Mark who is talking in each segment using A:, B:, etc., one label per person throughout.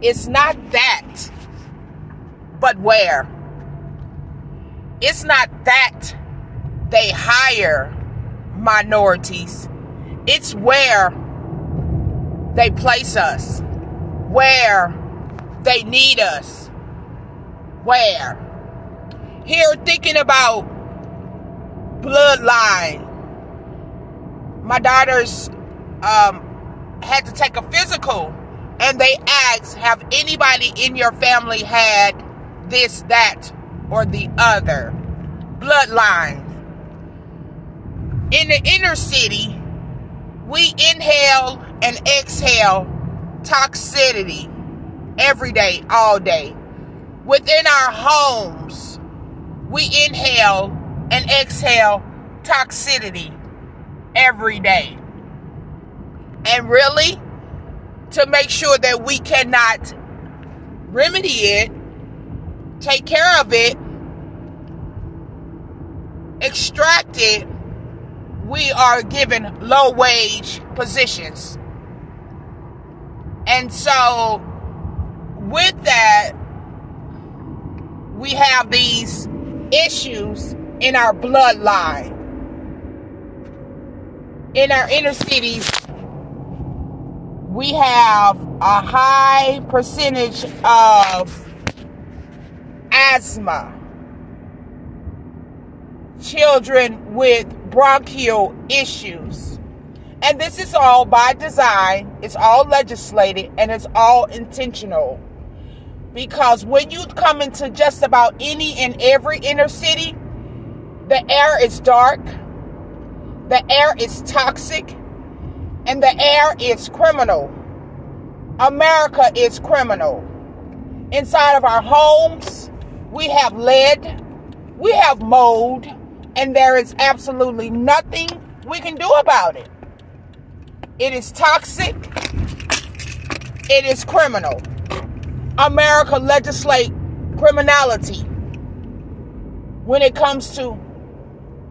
A: it's not that, but where. It's not that they hire minorities, it's where they place us, where they need us, where. Here, thinking about bloodline. My daughters um, had to take a physical, and they ask, "Have anybody in your family had this, that, or the other bloodline?" In the inner city, we inhale and exhale toxicity every day, all day. Within our homes, we inhale and exhale toxicity every day. And really, to make sure that we cannot remedy it, take care of it, extract it, we are given low wage positions. And so, with that, we have these issues in our bloodline. In our inner cities, we have a high percentage of asthma, children with bronchial issues. And this is all by design, it's all legislated, and it's all intentional. Because when you come into just about any and every inner city, the air is dark, the air is toxic, and the air is criminal. America is criminal. Inside of our homes, we have lead, we have mold, and there is absolutely nothing we can do about it. It is toxic, it is criminal. America legislate criminality when it comes to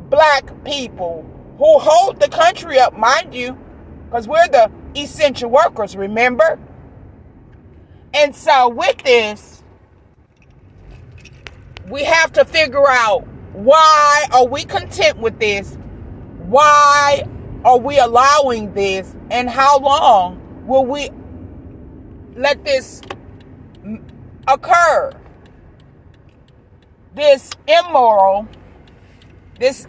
A: black people who hold the country up, mind you, because we're the essential workers, remember? And so, with this, we have to figure out why are we content with this? Why are we allowing this? And how long will we let this occur? This immoral, this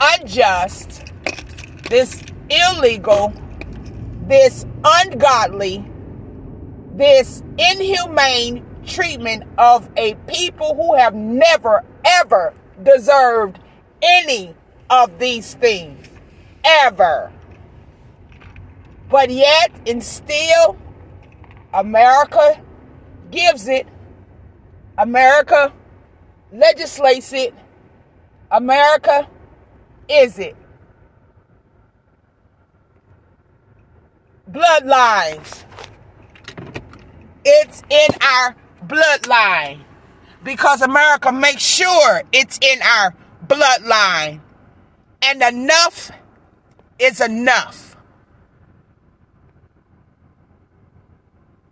A: unjust, this illegal, this ungodly, this inhumane treatment of a people who have never, ever deserved any of these things. Ever. But yet, and still, America gives it. America legislates it. America is it? Bloodlines. It's in our bloodline because America makes sure it's in our bloodline. And enough is enough.